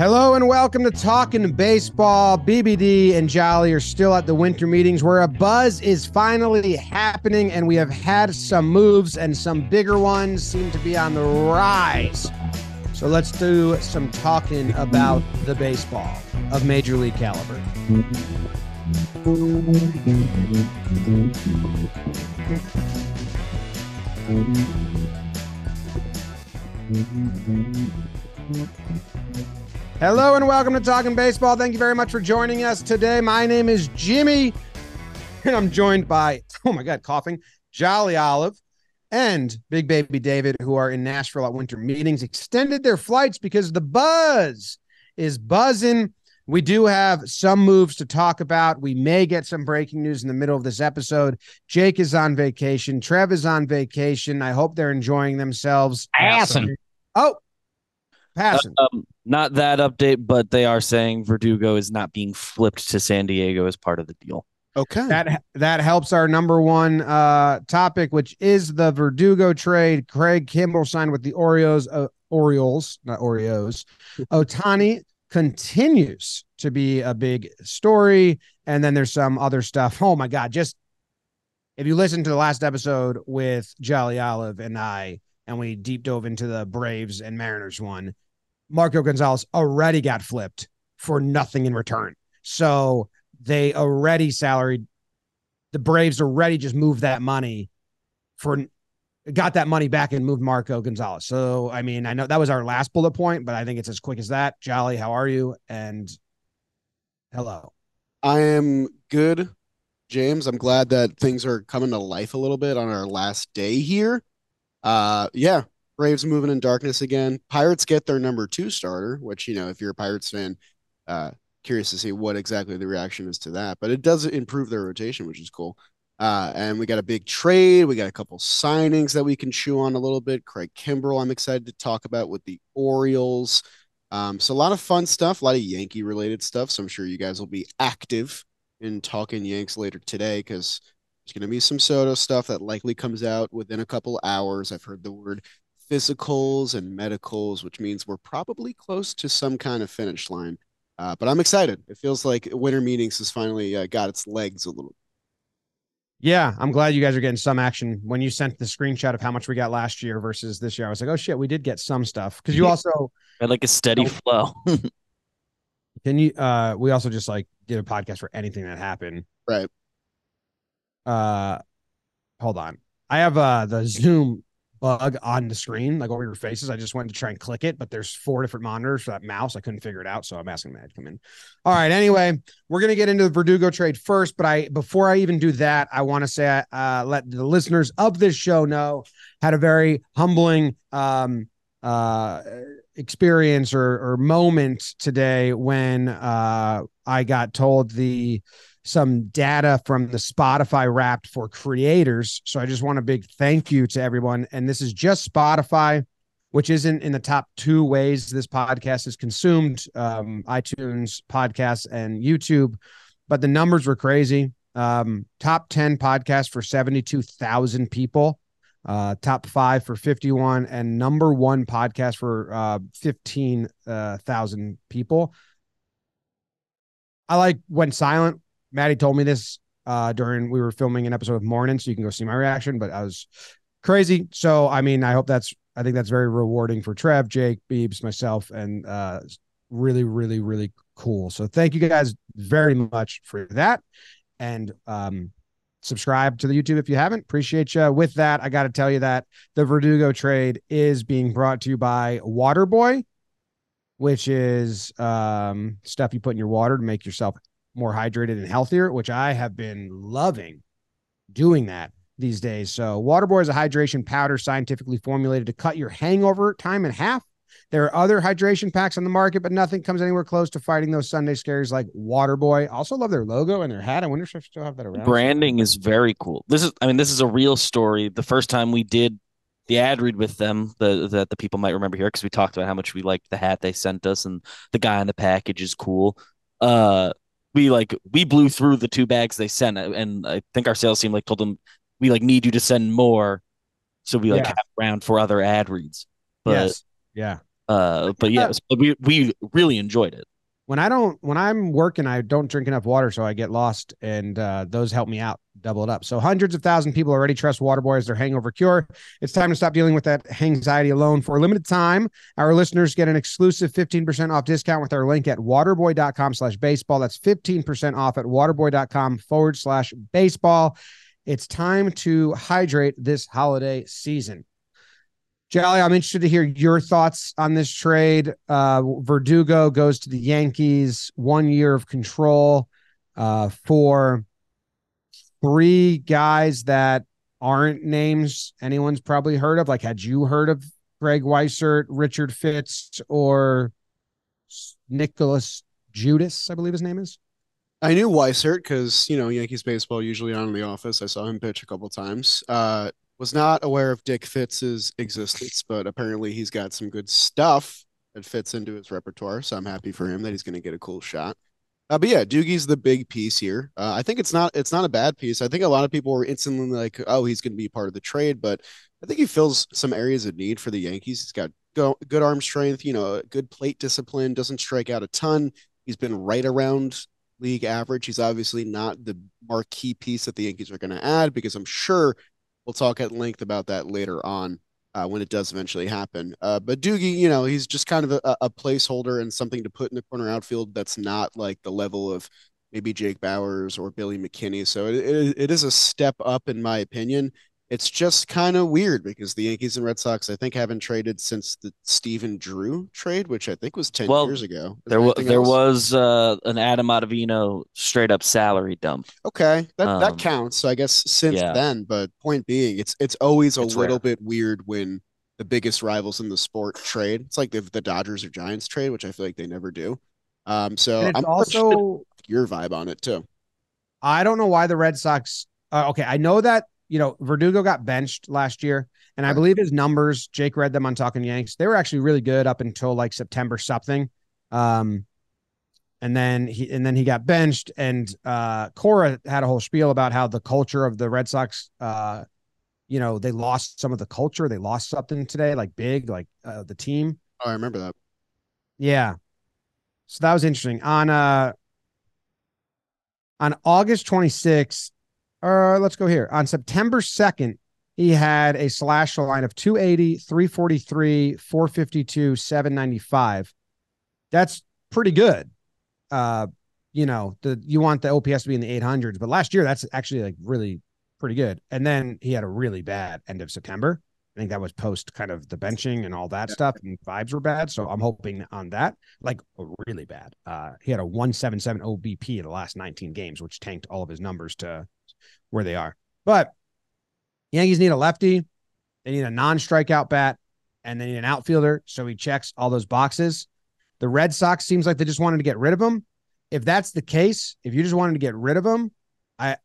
Hello and welcome to Talking Baseball. BBD and Jolly are still at the winter meetings where a buzz is finally happening, and we have had some moves and some bigger ones seem to be on the rise. So let's do some talking about the baseball of Major League caliber. Hello and welcome to Talking Baseball. Thank you very much for joining us today. My name is Jimmy, and I'm joined by, oh my God, coughing, Jolly Olive and Big Baby David, who are in Nashville at winter meetings, extended their flights because the buzz is buzzing. We do have some moves to talk about. We may get some breaking news in the middle of this episode. Jake is on vacation. Trev is on vacation. I hope they're enjoying themselves. Awesome. Oh, passion. Um, not that update, but they are saying Verdugo is not being flipped to San Diego as part of the deal. Okay. that that helps our number one uh topic, which is the Verdugo trade. Craig Kimbrel signed with the Orioles, uh, Orioles, not Oreos. Ohtani continues to be a big story, and then there's some other stuff. Oh my god! Just if you listen to the last episode with Jolly Olive and I, and we deep dove into the Braves and Mariners one, Marco Gonzalez already got flipped for nothing in return. So they already salaried the Braves already just moved that money for got that money back and moved Marco Gonzalez. So I mean, I know that was our last bullet point, but I think it's as quick as that. Jolly, how are you? And hello. I am good, James. I'm glad that things are coming to life a little bit on our last day here. Uh yeah, Braves moving in darkness again. Pirates get their number two starter, which, you know, if you're a Pirates fan, uh curious to see what exactly the reaction is to that. But it does improve their rotation, which is cool. Uh, and we got a big trade. We got a couple signings that we can chew on a little bit. Craig Kimbrel, I'm excited to talk about with the Orioles. Um, so a lot of fun stuff, a lot of Yankee related stuff. So I'm sure you guys will be active in talking Yanks later today because there's going to be some Soto stuff that likely comes out within a couple hours. I've heard the word physicals and medicals, which means we're probably close to some kind of finish line. Uh, but I'm excited. It feels like winter meetings has finally uh, got its legs a little. Yeah, I'm glad you guys are getting some action. When you sent the screenshot of how much we got last year versus this year, I was like, oh shit, we did get some stuff. Because you also I like a steady flow. can you uh we also just like did a podcast for anything that happened. Right. Uh hold on. I have uh the Zoom bug on the screen, like over your faces. I just went to try and click it, but there's four different monitors for that mouse. I couldn't figure it out. So I'm asking Matt to come in. All right. Anyway, we're gonna get into the Verdugo trade first, but I before I even do that, I want to say uh let the listeners of this show know had a very humbling um uh experience or or moment today when uh I got told the some data from the Spotify wrapped for creators. So I just want a big thank you to everyone. And this is just Spotify, which isn't in the top two ways this podcast is consumed um, iTunes, podcasts, and YouTube. But the numbers were crazy. Um, top 10 podcast for 72,000 people, uh, top five for 51, and number one podcast for uh, 15,000 people. I like went silent Maddie told me this uh, during we were filming an episode of Morning, so you can go see my reaction. But I was crazy. So I mean, I hope that's I think that's very rewarding for Trev, Jake, Beebs, myself, and uh, really, really, really cool. So thank you guys very much for that, and um, subscribe to the YouTube if you haven't. Appreciate you. With that, I got to tell you that the Verdugo trade is being brought to you by Waterboy, which is um, stuff you put in your water to make yourself more hydrated and healthier, which I have been loving doing that these days. So, Waterboy is a hydration powder scientifically formulated to cut your hangover time in half. There are other hydration packs on the market, but nothing comes anywhere close to fighting those Sunday scares like Waterboy. Also, love their logo and their hat. I wonder if I still have that around. Branding is very cool. This is, I mean, this is a real story. The first time we did the ad read with them, the that the people might remember here, because we talked about how much we liked the hat they sent us, and the guy on the package is cool. Uh, we like we blew through the two bags they sent, and I think our sales team like told them we like need you to send more, so we like Yeah. have around for other ad reads. But yes. Yeah. Uh, but yeah, was- we we really enjoyed it. When I don't when I'm working, I don't drink enough water, so I get lost, and uh, those help me out, double it up. So hundreds of thousand people already trust Waterboy as their hangover cure. It's time to stop dealing with that anxiety alone. For a limited time, our listeners get an exclusive 15% off discount with our link at waterboy.com slash baseball. That's 15% off at waterboy.com forward slash baseball. It's time to hydrate this holiday season. Jolly, I'm interested to hear your thoughts on this trade. Uh, Verdugo goes to the Yankees, one year of control uh, for three guys that aren't names anyone's probably heard of. Like, had you heard of Greg Weissert, Richard Fitz, or Nicholas Judice? I believe his name is. I knew Weissert because you know Yankees baseball usually on the office. I saw him pitch a couple times. Uh, was not aware of Dick Fitz's existence, but apparently he's got some good stuff that fits into his repertoire. So I'm happy for him that he's going to get a cool shot. Uh, but yeah, Doogie's the big piece here. Uh, I think it's not it's not a bad piece. I think a lot of people were instantly like, "Oh, he's going to be part of the trade," but I think he fills some areas of need for the Yankees. He's got go, good arm strength, you know, good plate discipline, doesn't strike out a ton. He's been right around league average. He's obviously not the marquee piece that the Yankees are going to add because I'm sure we'll talk at length about that later on uh, when it does eventually happen. Uh, but Doogie, you know, he's just kind of a, a, placeholder and something to put in the corner outfield that's not like the level of maybe Jake Bauers or Billy McKinney. So it, it, it is a step up in my opinion. It's just kind of weird because the Yankees and Red Sox, I think, haven't traded since the Stephen Drew trade, which I think was ten Well, years ago. Is There was anything there else? was uh, an Adam Ottavino straight up salary dump. Okay, that Um, that counts. So I guess since yeah. then, but point being, it's it's always a It's little rare. bit weird when the biggest rivals in the sport trade. It's like if the Dodgers or Giants trade, which I feel like they never do. Um, so I'm also your vibe on it too. I don't know why the Red Sox. Uh, okay, I know that you know Verdugo got benched last year, and I believe his numbers. Jake read them on Talking Yanks. They were actually really good up until like September something, um, and then he and then he got benched. And uh, Cora had a whole spiel about how the culture of the Red Sox, uh, you know, they lost some of the culture. They lost something today, like big, like uh, the team. Oh, I remember that. Yeah. So that was interesting. On uh on August 26th, uh let's go here. On September 2nd, he had a slash line of 280, 343, 452, 795. That's pretty good. Uh, you know, the you want the OPS to be in the 800s, but last year that's actually like really pretty good. And then he had a really bad end of September. I think that was post kind of the benching and all that Yeah. stuff, and vibes were bad. So I'm hoping on that, like really bad. Uh, he had a 177 OBP in the last 19 games, which tanked all of his numbers to where they are. But Yankees need a lefty, they need a non-strikeout bat, and they need an outfielder. So he checks all those boxes. The Red Sox seems like they just wanted to get rid of him. If that's the case, if you just wanted to get rid of him, I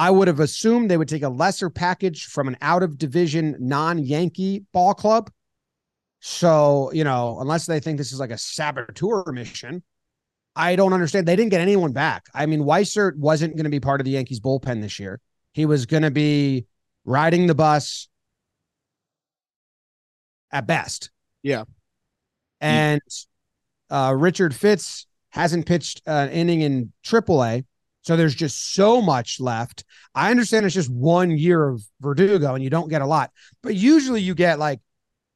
I would have assumed they would take a lesser package from an out of division non-Yankee ball club. So, you know, unless they think this is like a saboteur mission, I don't understand. They didn't get anyone back. I mean, Weissert wasn't going to be part of the Yankees bullpen this year. He was going to be riding the bus at best. Yeah. And uh, Richard Fitz hasn't pitched an inning in AAA. So there's just so much left. I understand it's just one year of Verdugo and you don't get a lot, but usually you get like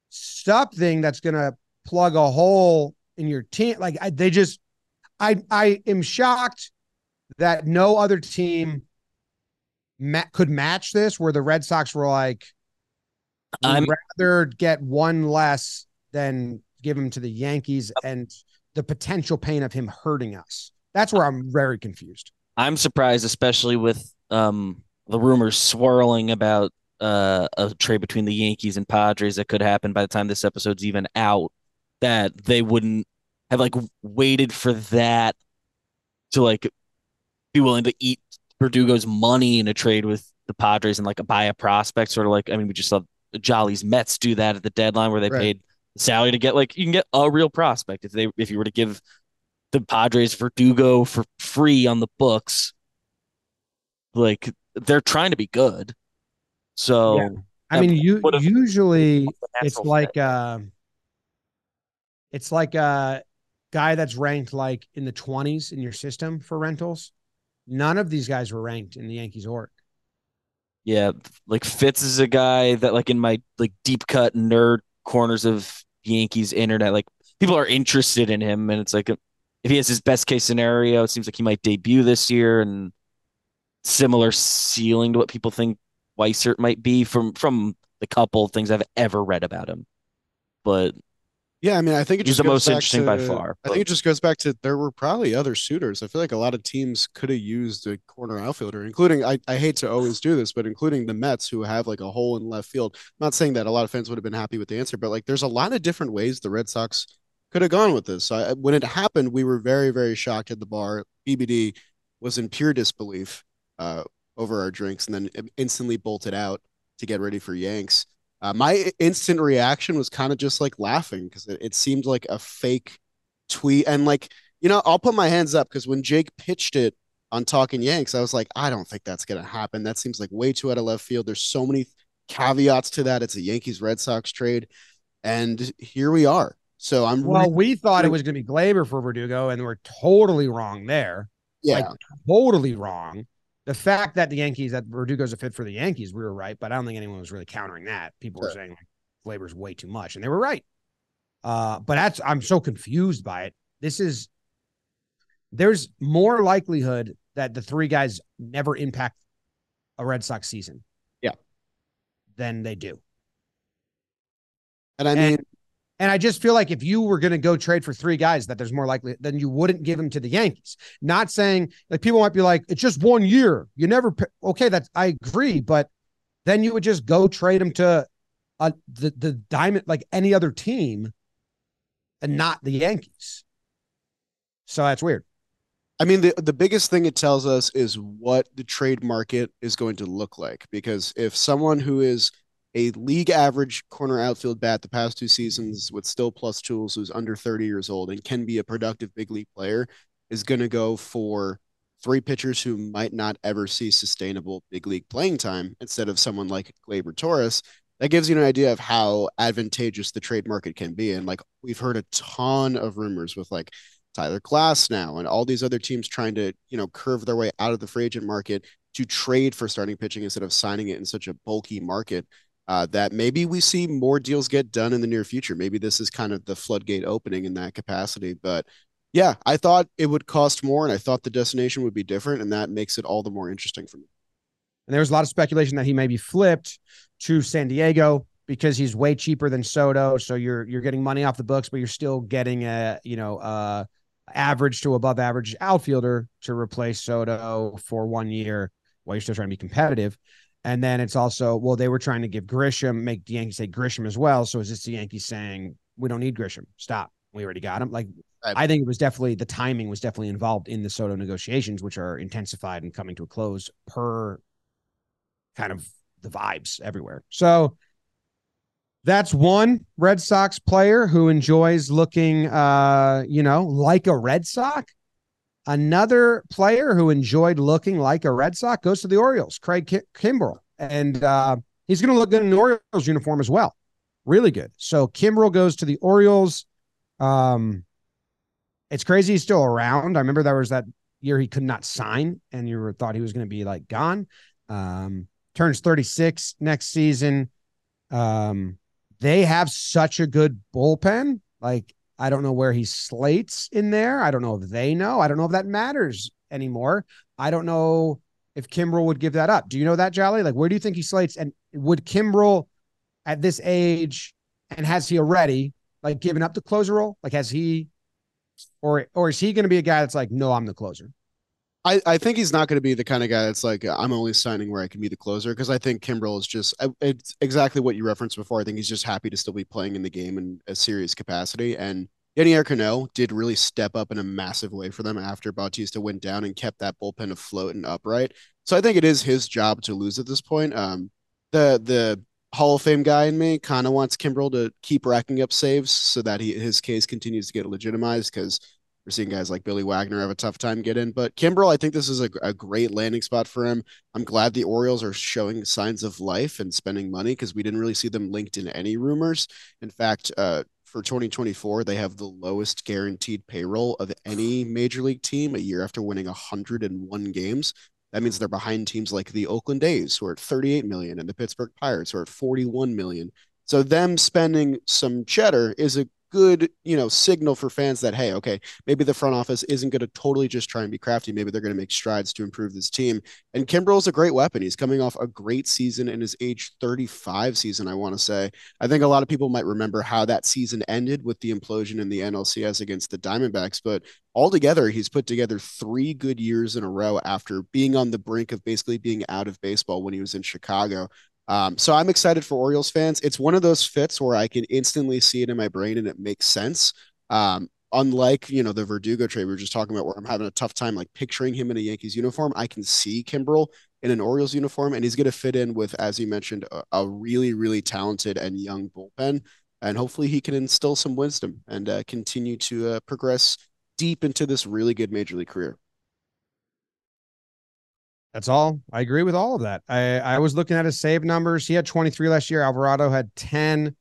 something that's going to plug a hole in your team. Like I, they just, I, I am shocked that no other team ma- could match this where the Red Sox were like, I'd rather get one less than give him to the Yankees and the potential pain of him hurting us. That's where I'm very confused. I'm surprised, especially with um the rumors swirling about uh a trade between the Yankees and Padres that could happen by the time this episode's even out, that they wouldn't have like waited for that to like be willing to eat Verdugo's money in a trade with the Padres and like buy a prospect, sort of like I mean, we just saw Jolly's Mets do that at the deadline where they Right. paid salary to get like you can get a real prospect if they if you were to give the Padres Verdugo for free on the books. Like they're trying to be good. So Yeah. I mean, you usually it's like uh it's like a guy that's ranked like in the 20s in your system for rentals. None of these guys were ranked in the Yankees org. Yeah, like Fitz is a guy that like in my like deep cut nerd corners of Yankees internet, like people are interested in him, and it's like if he has his best case scenario, it seems like he might debut this year and similar ceiling to what people think Weissert might be from from the couple things I've ever read about him. But Yeah, I mean, I think it He's the goes most back interesting by to- far, I think it just goes back to there were probably other suitors. I feel like a lot of teams could have used a corner outfielder, including I, I hate to always do this, but including the Mets who have like a hole in left field. I'm not saying that a lot of fans would have been happy with the answer, but like there's a lot of different ways the Red Sox could have gone with this. So I, when it happened, we were very, very shocked at the bar. BBD was in pure disbelief uh, over our drinks and then instantly bolted out to get ready for Yanks. Uh, my instant reaction was kind of just like laughing because it, it seemed like a fake tweet. And like, you know, I'll put my hands up because when Jake pitched it on Talking Yanks, I was like, I don't think that's going to happen. That seems like way too out of left field. There's so many caveats to that. It's a Yankees Red Sox trade. And here we are. So I'm Well, really, we thought it was going to be Gleyber for Verdugo, and we're totally wrong there. yeah. Like totally wrong. The fact that the Yankees that Verdugo's a fit for the Yankees, we were right, but I don't think anyone was really countering that. People were saying like Gleyber's way too much, and they were right. Uh, but that's I'm so confused by it. This is there's more likelihood that the three guys never impact a Red Sox season. Yeah. Than they do. and I mean, And I just feel like if you were going to go trade for three guys, that there's more likely then you wouldn't give them to the Yankees. Not saying like people might be like, it's just one year. You never p-" okay. That's I agree, but then you would just go trade them to the the diamond like any other team, and not the Yankees. So that's weird. I mean, the the biggest thing it tells us is what the trade market is going to look like. Because if someone who is a league average corner outfield bat the past two seasons with still plus tools, who's under 30 years old and can be a productive big league player, is going to go for three pitchers who might not ever see sustainable big league playing time instead of someone like Gleyber Torres, that gives you an idea of how advantageous the trade market can be. And like we've heard a ton of rumors with like Tyler Glasnow and all these other teams trying to, you know, curve their way out of the free agent market to trade for starting pitching instead of signing it in such a bulky market. Uh, that maybe we see more deals get done in the near future. Maybe this is kind of the floodgate opening in that capacity. But yeah, I thought it would cost more and I thought the destination would be different. And that makes it all the more interesting for me. And there was a lot of speculation that he may be flipped to San Diego because he's way cheaper than Soto. So you're you're getting money off the books, but you're still getting a you know uh average to above average outfielder to replace Soto for one year while you're still trying to be competitive. And then it's also well, they were trying to give Grisham, make the Yankees say Grisham as well. So is this the Yankees saying we don't need Grisham? Stop. We already got him. Like Right. I think it was definitely the timing was definitely involved in the Soto negotiations, which are intensified and coming to a close per kind of the vibes everywhere. So that's one Red Sox player who enjoys looking uh, you know, like a Red Sox. Another player who enjoyed looking like a Red Sox goes to the Orioles, Craig Ki- Kimbrel. And uh, he's going to look good in the Orioles uniform as well. Really good. So Kimbrel goes to the Orioles. Um, it's crazy he's still around. I remember there was that year he could not sign, and you were, thought he was going to be like gone. Um, turns 36 next season. Um, they have such a good bullpen. Like, I don't know where he slates in there. I don't know if they know. I don't know if that matters anymore. I don't know if Kimbrel would give that up. Do you know that, Jolly? Like, where do you think he slates? And would Kimbrel at this age, and has he already like given up the closer role? Like, has he, or or is he going to be a guy that's like, no, I'm the closer? I, I think he's not going to be the kind of guy that's like I'm only signing where I can be the closer because I think Kimbrel is just it's exactly what you referenced before. I think he's just happy to still be playing in the game in a serious capacity. And Yennier Cano did really step up in a massive way for them after Bautista went down and kept that bullpen afloat and upright. So I think it is his job to lose at this point. Um, the the Hall of Fame guy in me kind of wants Kimbrel to keep racking up saves so that he his case continues to get legitimized because We're seeing guys like Billy Wagner have a tough time getting, in, but Kimbrel, I think this is a, a great landing spot for him. I'm glad the Orioles are showing signs of life and spending money because we didn't really see them linked in any rumors. In fact, uh, for 2024, they have the lowest guaranteed payroll of any major league team a year after winning 101 games. That means they're behind teams like the Oakland A's, who are at 38 million, and the Pittsburgh Pirates, who are at 41 million. So them spending some cheddar is a good, you know, signal for fans that hey, okay, maybe the front office isn't going to totally just try and be crafty. Maybe they're going to make strides to improve this team. And Kimbrel is a great weapon. He's coming off a great season in his age 35 season. I want to say. I think a lot of people might remember how that season ended with the implosion in the NLCS against the Diamondbacks, but altogether, he's put together three good years in a row after being on the brink of basically being out of baseball when he was in Chicago. Um, so I'm excited for Orioles fans. It's one of those fits where I can instantly see it in my brain and it makes sense. Um, unlike you know the Verdugo trade we were just talking about, where I'm having a tough time like picturing him in a Yankees uniform, I can see Kimbrel in an Orioles uniform, and he's going to fit in with, as you mentioned, a, a, really really talented and young bullpen, and hopefully he can instill some wisdom and uh, continue to uh, progress deep into this really good major league career. That's all. I agree with all of that. I, I was looking at his save numbers. He had 23 last year. Alvarado had 10.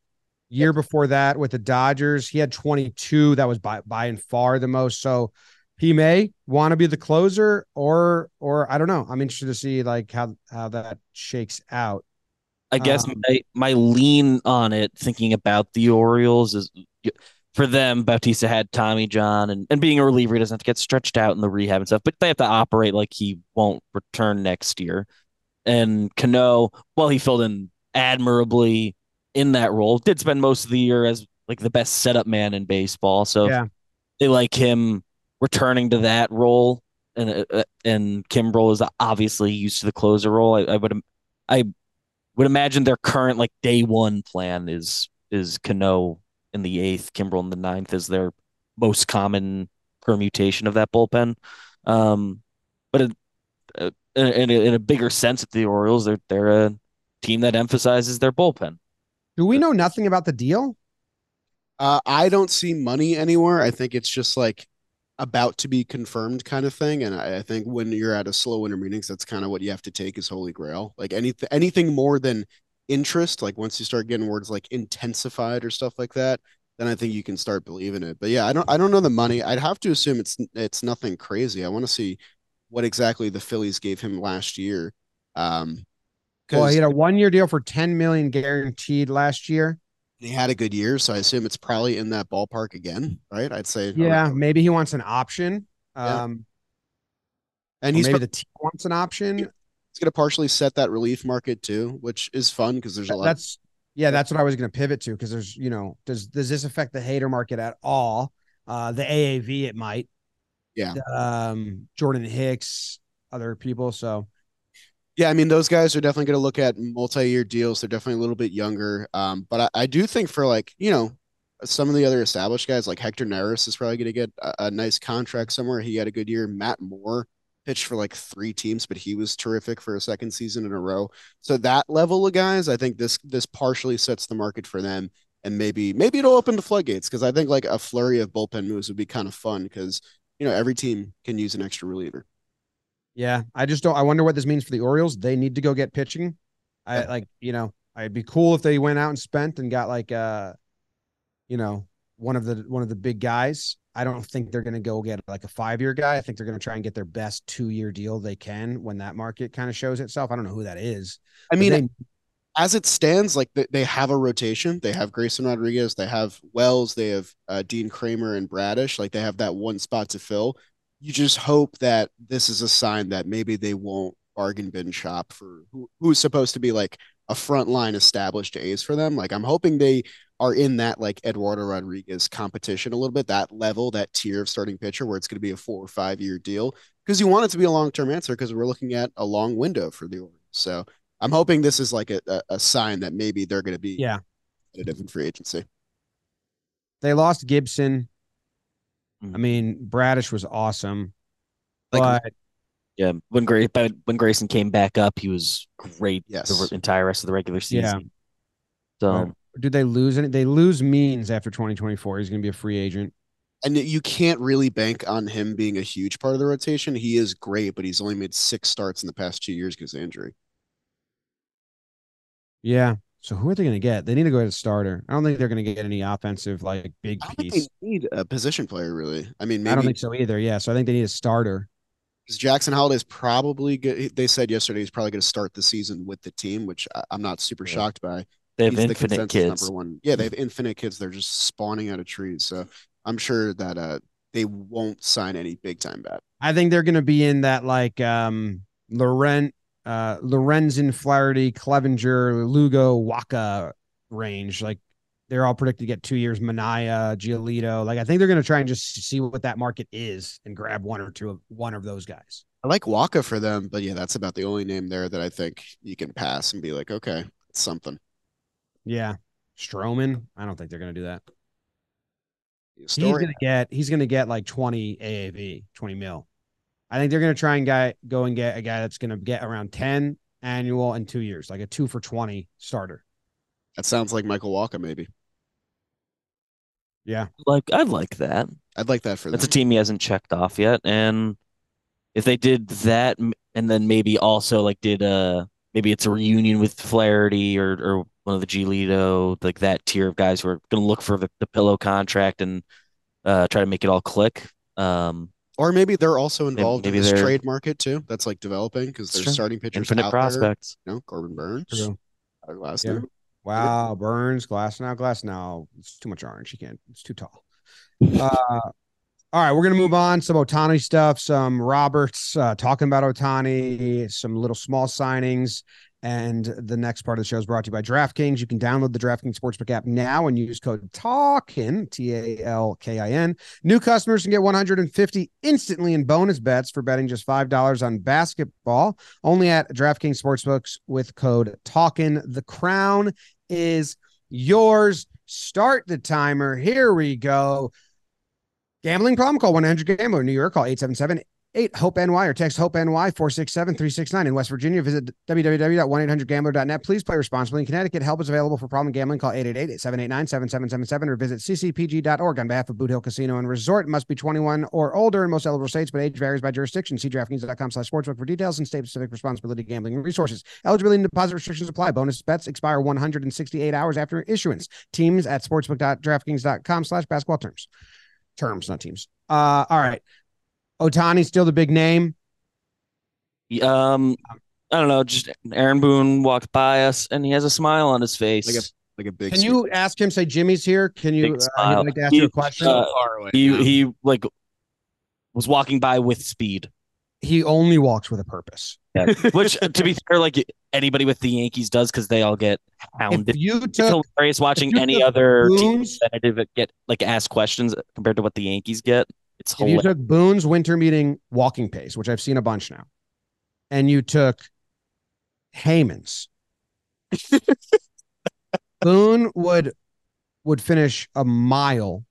Year before that with the Dodgers, he had 22. That was by by and far the most. So he may want to be the closer, or or I don't know. I'm interested to see like how how that shakes out. I guess um, my my lean on it, thinking about the Orioles, is for them, Bautista had Tommy John, and, and being a reliever, he doesn't have to get stretched out in the rehab and stuff, but they have to operate like he won't return next year. And Cano, well, he filled in admirably in that role, did spend most of the year as like the best setup man in baseball. So yeah. they like him returning to that role. And uh, uh and Kimbrel is obviously used to the closer role. I, I would I would imagine their current like day one plan is is Cano in the eighth, Kimbrel in the ninth is their most common permutation of that bullpen. Um, but it, uh, in, a, in a bigger sense, at the Orioles, they're they're a team that emphasizes their bullpen. Do we know nothing about the deal? Uh, I don't see money anywhere. I think it's just like about to be confirmed kind of thing. And I, I think when you're at a slow winter meetings, that's kind of what you have to take as holy grail. Like anything, anything more than interest, like once you start getting words like intensified or stuff like that, then I think you can start believing it. But yeah, I don't I don't know the money. I'd have to assume it's it's nothing crazy. I want to see what exactly the Phillies gave him last year. Um well, he had a one year deal for 10 million guaranteed last year. He had a good year, so I assume it's probably in that ballpark again, right? I'd say Yeah, maybe he wants an option. Yeah. Um and he's maybe the team wants an option it's going to partially set that relief market too, which is fun because there's a lot. That's yeah, that's what I was going to pivot to because there's you know does does this affect the hater market at all? Uh, the AAV it might. Yeah. Um, Jordan Hicks, other people. So. Yeah, I mean those guys are definitely going to look at multi-year deals. They're definitely a little bit younger, um, but I, I do think for like you know some of the other established guys like Hector Neris is probably going to get a, a, nice contract somewhere. He had a good year. Matt Moore pitched for like three teams, but he was terrific for a second season in a row. So that level of guys, I think this this partially sets the market for them, and maybe maybe it'll open the floodgates because I think like a flurry of bullpen moves would be kind of fun because you know every team can use an extra reliever. Yeah, I just don't. I wonder what this means for the Orioles. They need to go get pitching. I like you know. I'd be cool if they went out and spent and got like uh, you know, one of the one of the big guys. I don't think they're going to go get like a five year guy. I think they're going to try and get their best two year deal they can when that market kind of shows itself. I don't know who that is. I mean, they, as it stands, like they have a rotation. They have Grayson Rodriguez, they have Wells, they have uh, Dean Kremer and Bradish. Like they have that one spot to fill. You just hope that this is a sign that maybe they won't bargain bin shop for who, who's supposed to be like a front line established ace for them. Like I'm hoping they are in that like Eduardo Rodriguez competition a little bit, that level, that tier of starting pitcher where it's going to be a four or five year deal because you want it to be a long term answer because we're looking at a long window for the Orioles. So I'm hoping this is like a, a, a sign that maybe they're going to be yeah competitive in free agency. They lost Gibson. Mm-hmm. I mean, Bradish was awesome, like, but yeah, when Gray when Grayson came back up, he was great yes. the entire rest of the regular season. Yeah. So do they lose any? They lose Means after 2024. He's going to be a free agent. And you can't really bank on him being a huge part of the rotation. He is great, but he's only made six starts in the past two years because of injury. Yeah. So who are they going to get? They need to go get a starter. I don't think they're going to get any offensive like big I don't think piece. they need a position player really. I mean, I don't think so either. Yeah. So I think they need a starter. because Jackson Holliday's probably good. They said yesterday he's probably going to start the season with the team, which I'm not super Yeah. shocked by. They have He's the infinite kids. Number one. Yeah, they have infinite kids. They're just spawning out of trees. So I'm sure that uh they won't sign any big time bat. I think they're going to be in that like um Laurent, uh, Lorenzen, Flaherty, Clevinger, Lugo, Wacha range. Like they're all predicted to get two years. Manaea, Giolito. Like I think they're going to try and just see what that market is and grab one or two of one of those guys. I like Wacha for them, but yeah, that's about the only name there that I think you can pass and be like, okay, it's something. Yeah. Stroman. I don't think they're going to do that. He's going to get he's going to get like 20 AAV, 20 mil. I think they're going to try and guy, go and get a guy that's going to get around 10 annual in 2 years, like a 2 for 20 starter. That sounds like Michael Wacha, maybe. Yeah. Like I'd like that. I'd like that for that. That's a team he hasn't checked off yet. And if they did that, and then maybe also like did uh maybe it's a reunion with Flaherty or or one of the Giolito, like that tier of guys who are going to look for the, the pillow contract and uh try to make it all click. Um, Or maybe they're also involved maybe in this trade market too. That's like developing because they're true. starting pitchers infinite out there. prospects. You know, Corbin Burnes, True. Tyler Glasnow. Yeah. Wow, Burnes, Glass now, Glass now. It's too much orange. You can't. It's too tall. Uh, all right, we're gonna move on. Some Ohtani stuff. Some Roberts uh, talking about Ohtani. Some little small signings. And the next part of the show is brought to you by DraftKings. You can download the DraftKings Sportsbook app now and use code TALKIN, T A L K I N. New customers can get 150 instantly in bonus bets for betting just $5 on basketball only at DraftKings Sportsbooks with code TALKIN. The crown is yours. Start the timer. Here we go. Gambling problem? Call 100 Gambler. New York, call 877 8 HOPE NY or text HOPE NY 467 369. In West Virginia, visit www.1800gambler.net. Please play responsibly. In Connecticut, help is available for problem gambling. Call 888 789 7777 or visit ccpg.org on behalf of Boot Hill Casino and Resort. Must be 21 or older in most eligible states, but age varies by jurisdiction. See DraftKings.com slash sportsbook for details and state specific responsibility gambling resources. Eligibility and deposit restrictions apply. Bonus bets expire 168 hours after issuance. Teams at sportsbook.draftkings.com slash basketball terms. Terms, not teams. Uh, all right. Ohtani still the big name. Um, I don't know. Just Aaron Boone walked by us and he has a smile on his face. Like a, Like a big. Can you ask him? Say Jimmy's here. Can you? Uh, he'd like to ask He- you a question. uh, he now. he like was walking by with speed. he only walks with a purpose. Which, to be fair, like anybody with the Yankees does because they all get hounded. If you It's hilarious watching you any other team Boone's- representative get like asked questions compared to what the Yankees get. It's if you took Boone's winter meeting walking pace, which I've seen a bunch now, and you took Heyman's, Boone would would finish a mile,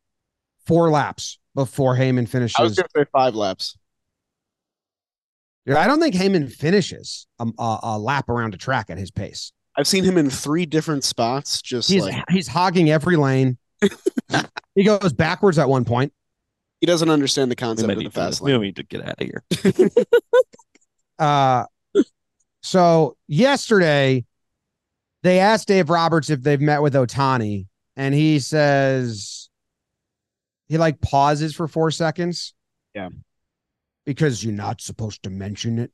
four laps before Heyman I was finishes. going to say five laps. Yeah, I don't think Heyman finishes a, a, a lap around a track at his pace. I've seen him in three different spots. Just He's like he's hogging every lane. he goes backwards at one point. He doesn't understand the concept of the fast to, we need to get out of here. Uh, so yesterday they asked Dave Roberts if they've met with Ohtani, and he says he like pauses for four seconds. Yeah. Because you're not supposed to mention it.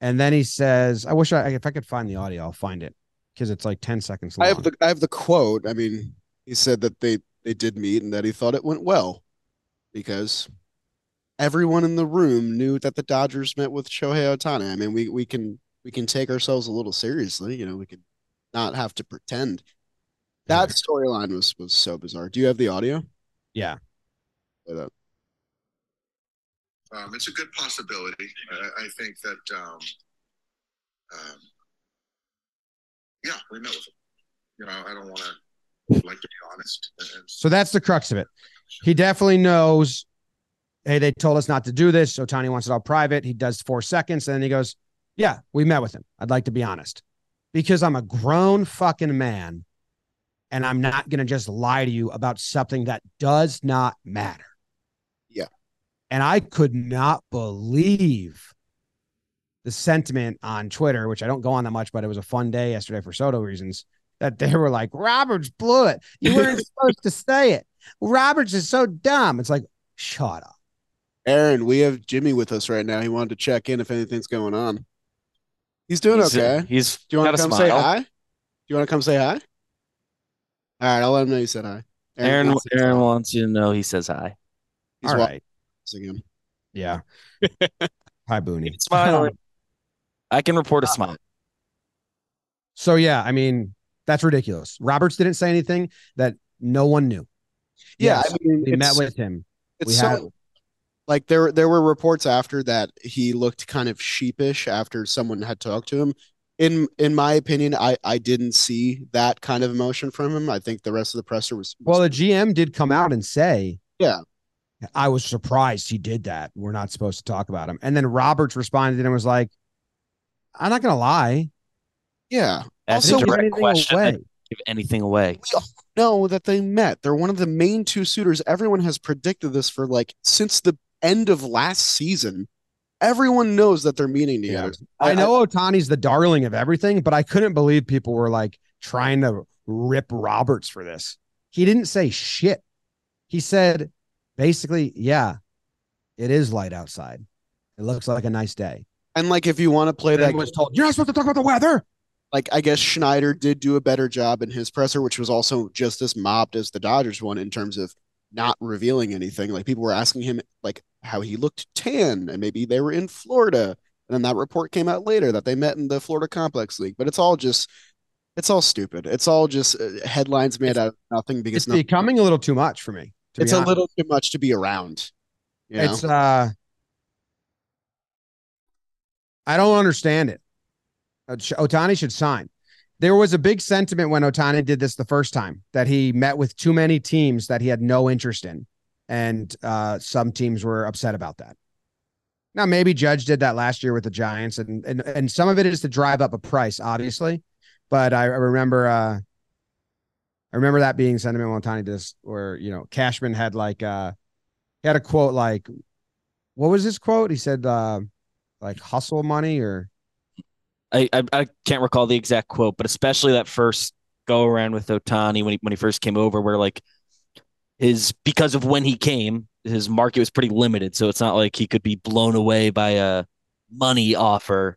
And then he says, I wish I if I could find the audio, I'll find it because it's like 10 seconds long. I have the I have the quote. I mean, he said that they they did meet and that he thought it went well because everyone in the room knew that the Dodgers met with Shohei Ohtani. I mean, we we can we can take ourselves a little seriously. You know, we can not have to pretend. That storyline was was so bizarre. Do you have the audio? yeah. Play that. Um, it's a good possibility. I, I think that, um, um, yeah, we met with him. You know, I don't want to like to be honest. And, and So that's the crux of it. He definitely knows, hey, they told us not to do this. So Tony wants it all private. He does four seconds. And then he goes, yeah, we met with him. I'd like to be honest because I'm a grown fucking man and I'm not going to just lie to you about something that does not matter. Yeah, and I could not believe the sentiment on Twitter, which I don't go on that much, but it was a fun day yesterday for Soto reasons, that they were like, Roberts blew it. You weren't supposed to say it. Roberts is so dumb. It's like, shut up. Aaron, we have Jimmy with us right now. He wanted to check in if anything's going on. He's doing He's, uh, okay. He's Do you want to a come say hi? Do you want to come say hi? All right, I'll let him know you said hi. Aaron, wants Aaron hi. wants you to know he says hi. He's All watching right. him. Yeah. Hi, Booney. Smile. I can report a smile. So yeah, I mean, that's ridiculous. Roberts didn't say anything that no one knew. Yeah, Yes, I mean, we met with him. It's we so had like there there were reports after that he looked kind of sheepish after someone had talked to him. In in my opinion, I I didn't see that kind of emotion from him. I think the rest of the presser was, was well, the GM did come out and say, Yeah. I was surprised he did that. We're not supposed to talk about him. And then Roberts responded and was like, I'm not gonna lie. yeah. That's Also, a Give direct question. away. That give anything away. We all know that they met. They're one of the main two suitors. Everyone has predicted this for like since the end of last season. Everyone knows that they're meeting Yeah. together. I know Ohtani's the darling of everything, but I couldn't believe people were like trying to rip Roberts for this. He didn't say shit. He said basically, yeah, it is light outside. It looks like a nice day. and like if you want to play Then that, was told, You're not supposed to talk about the weather. Like I guess Schneider did do a better job in his presser, which was also just as mobbed as the Dodgers one in terms of not revealing anything. Like people were asking him like how he looked tan, and maybe they were in Florida. And then that report came out later that they met in the Florida Complex League. But it's all just, it's all stupid. It's all just uh, headlines made out of nothing because It's nothing, becoming a little too much for me. to it's a honest. little too much to be around. You know? It's uh I don't understand it. Uh, Ohtani should sign. There was a big sentiment when Ohtani did this the first time that he met with too many teams that he had no interest in. And uh, some teams were upset about that. Now, maybe Judge did that last year with the Giants, and and, and some of it is to drive up a price, obviously. But I, I remember uh, I remember that being sentiment when Ohtani did this, where you know Cashman had like uh he had a quote like what was his quote? He said uh like hustle money or I, I I can't recall the exact quote, but especially that first go around with Ohtani when he when he first came over, where like his because of when he came, his market was pretty limited, so it's not like he could be blown away by a money offer.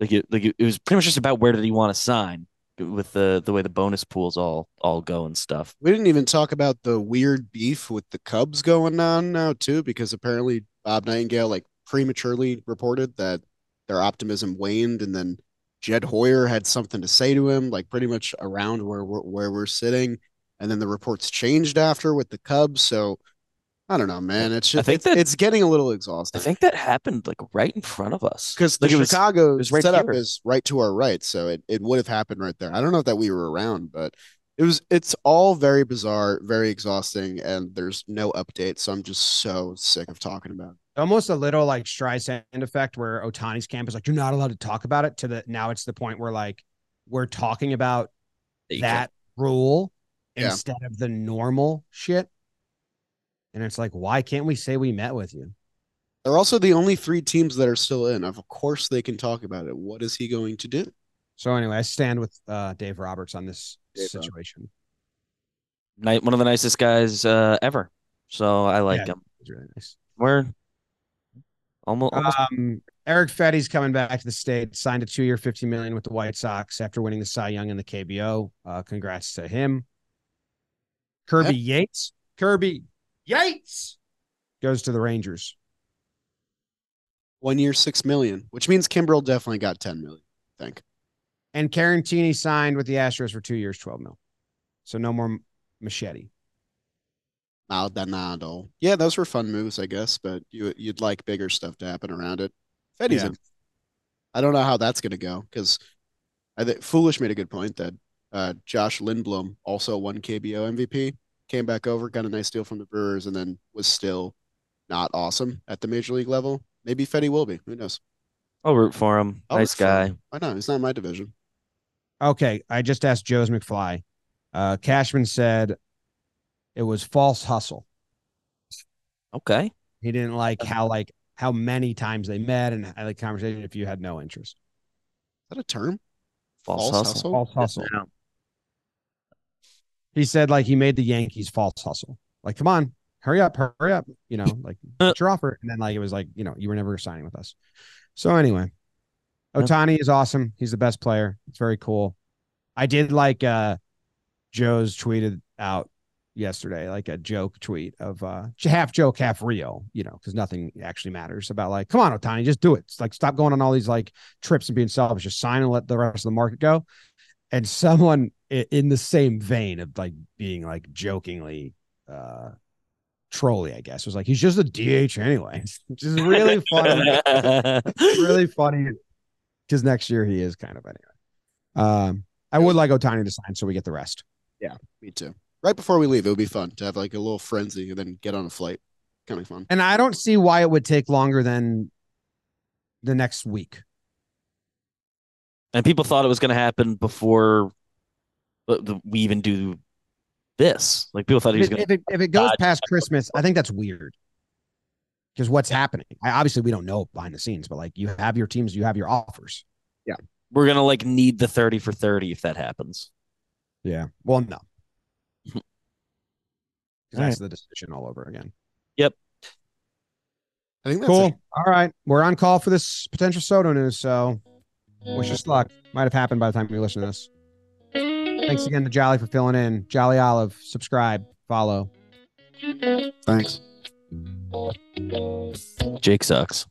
Like it, like it, it was pretty much just about where did he want to sign with the the way the bonus pools all all go and stuff. We didn't even talk about the weird beef with the Cubs going on now too, because apparently Bob Nightingale like prematurely reported that their optimism waned, and then Jed Hoyer had something to say to him, like pretty much around where we're, where we're sitting, and then the reports changed after with the Cubs. So I don't know, man. It's just think it's, that- it's getting a little exhausting. I think that happened like right in front of us because the like was Chicago was setup is right to our right, so it, it would have happened right there. I don't know if that we were around, but it was it's all very bizarre, very exhausting, and there's no update. So I'm just so sick of talking about. it. Almost a little like Streisand effect where Ohtani's camp is like, you're not allowed to talk about it to the now it's the point where like we're talking about you can't- that rule Yeah. instead of the normal shit. And it's like, why can't we say we met with you? They're also the only three teams that are still in. Of course, they can talk about it. What is he going to do? So anyway, I stand with uh, Dave Roberts on this Dave situation. ni- one of the nicest guys uh, ever. So I like Yeah. him. It's really nice. We're almost, almost Um, Erick Fedde's coming back to the state, signed a two-year, fifty million with the White Sox after winning the Cy Young and the KBO. Uh, congrats to him. Kirby Yates, Kirby Yates goes to the Rangers. One year, six million, which means Kimbrel definitely got ten million. I think. And Caratini signed with the Astros for two years, twelve mil. So no more machete. Maldonado. Yeah, those were fun moves, I guess, but you you'd like bigger stuff to happen around it. Fedde's Yeah. in. I don't know how that's going to go because I think Foolish made a good point that uh, Josh Lindblom also won KBO MVP, came back over, got a nice deal from the Brewers, and then was still not awesome at the major league level. Maybe Fedde will be. Who knows? I'll root for him. I'll nice root for guy. him. Why not? He's not my division. Okay, I just asked Joe's McFly. Uh, Cashman said it was false hustle. Okay. He didn't like how like how many times they met and had the conversation if you had no interest. Is that a term? False, hustle. False hustle. Yeah. He said like he made the Yankees false hustle. Like, come on, hurry up, hurry up. You know, like what's your offer? And then like it was like, you know, you were never signing with us. So anyway, Yeah. Ohtani is awesome. He's the best player. It's very cool. I did like uh Joe's tweeted out yesterday, like a joke tweet of uh half joke, half real, you know, because nothing actually matters about like, come on, Ohtani, just do it. It's like stop going on all these like trips and being selfish. Just sign and let the rest of the market go. And someone in the same vein of like being like jokingly uh trolly, I guess, was like, he's just a DH anyway. Which is really funny. really funny because next year he is kind of anyway. Um, I would like Ohtani to sign so we get the rest. Yeah, me too. Right before we leave, it would be fun to have like a little frenzy and then get on a flight. Kind of fun. And I don't see why it would take longer than the next week. and people thought it was going to happen before we even do this. Like people thought he was If, going if it, if it goes past Christmas, I think that's weird. Because what's happening? I, obviously, we don't know behind the scenes, but like you have your teams, you have your offers. Yeah, we're going to like need the 30 for 30 if that happens. Yeah. Well, no. 'Cause All that's the decision all over again. Yep. I think that's Cool. it. All right. We're on call for this potential Soto news. So wish us luck. Might have happened by the time you listen to this. Thanks again to Jolly for filling in. Jolly Olive, subscribe, follow. Thanks. Jake sucks.